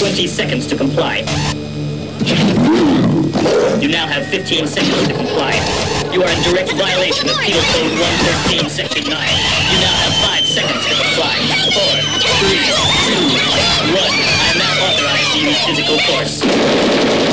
20 seconds to comply. You now have 15 seconds to comply. You are in direct violation of Penal Code 113, Section 9. You now have 5 seconds to comply. 4, 3, 2, 1. I am now authorized to use physical force.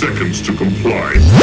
seconds to comply.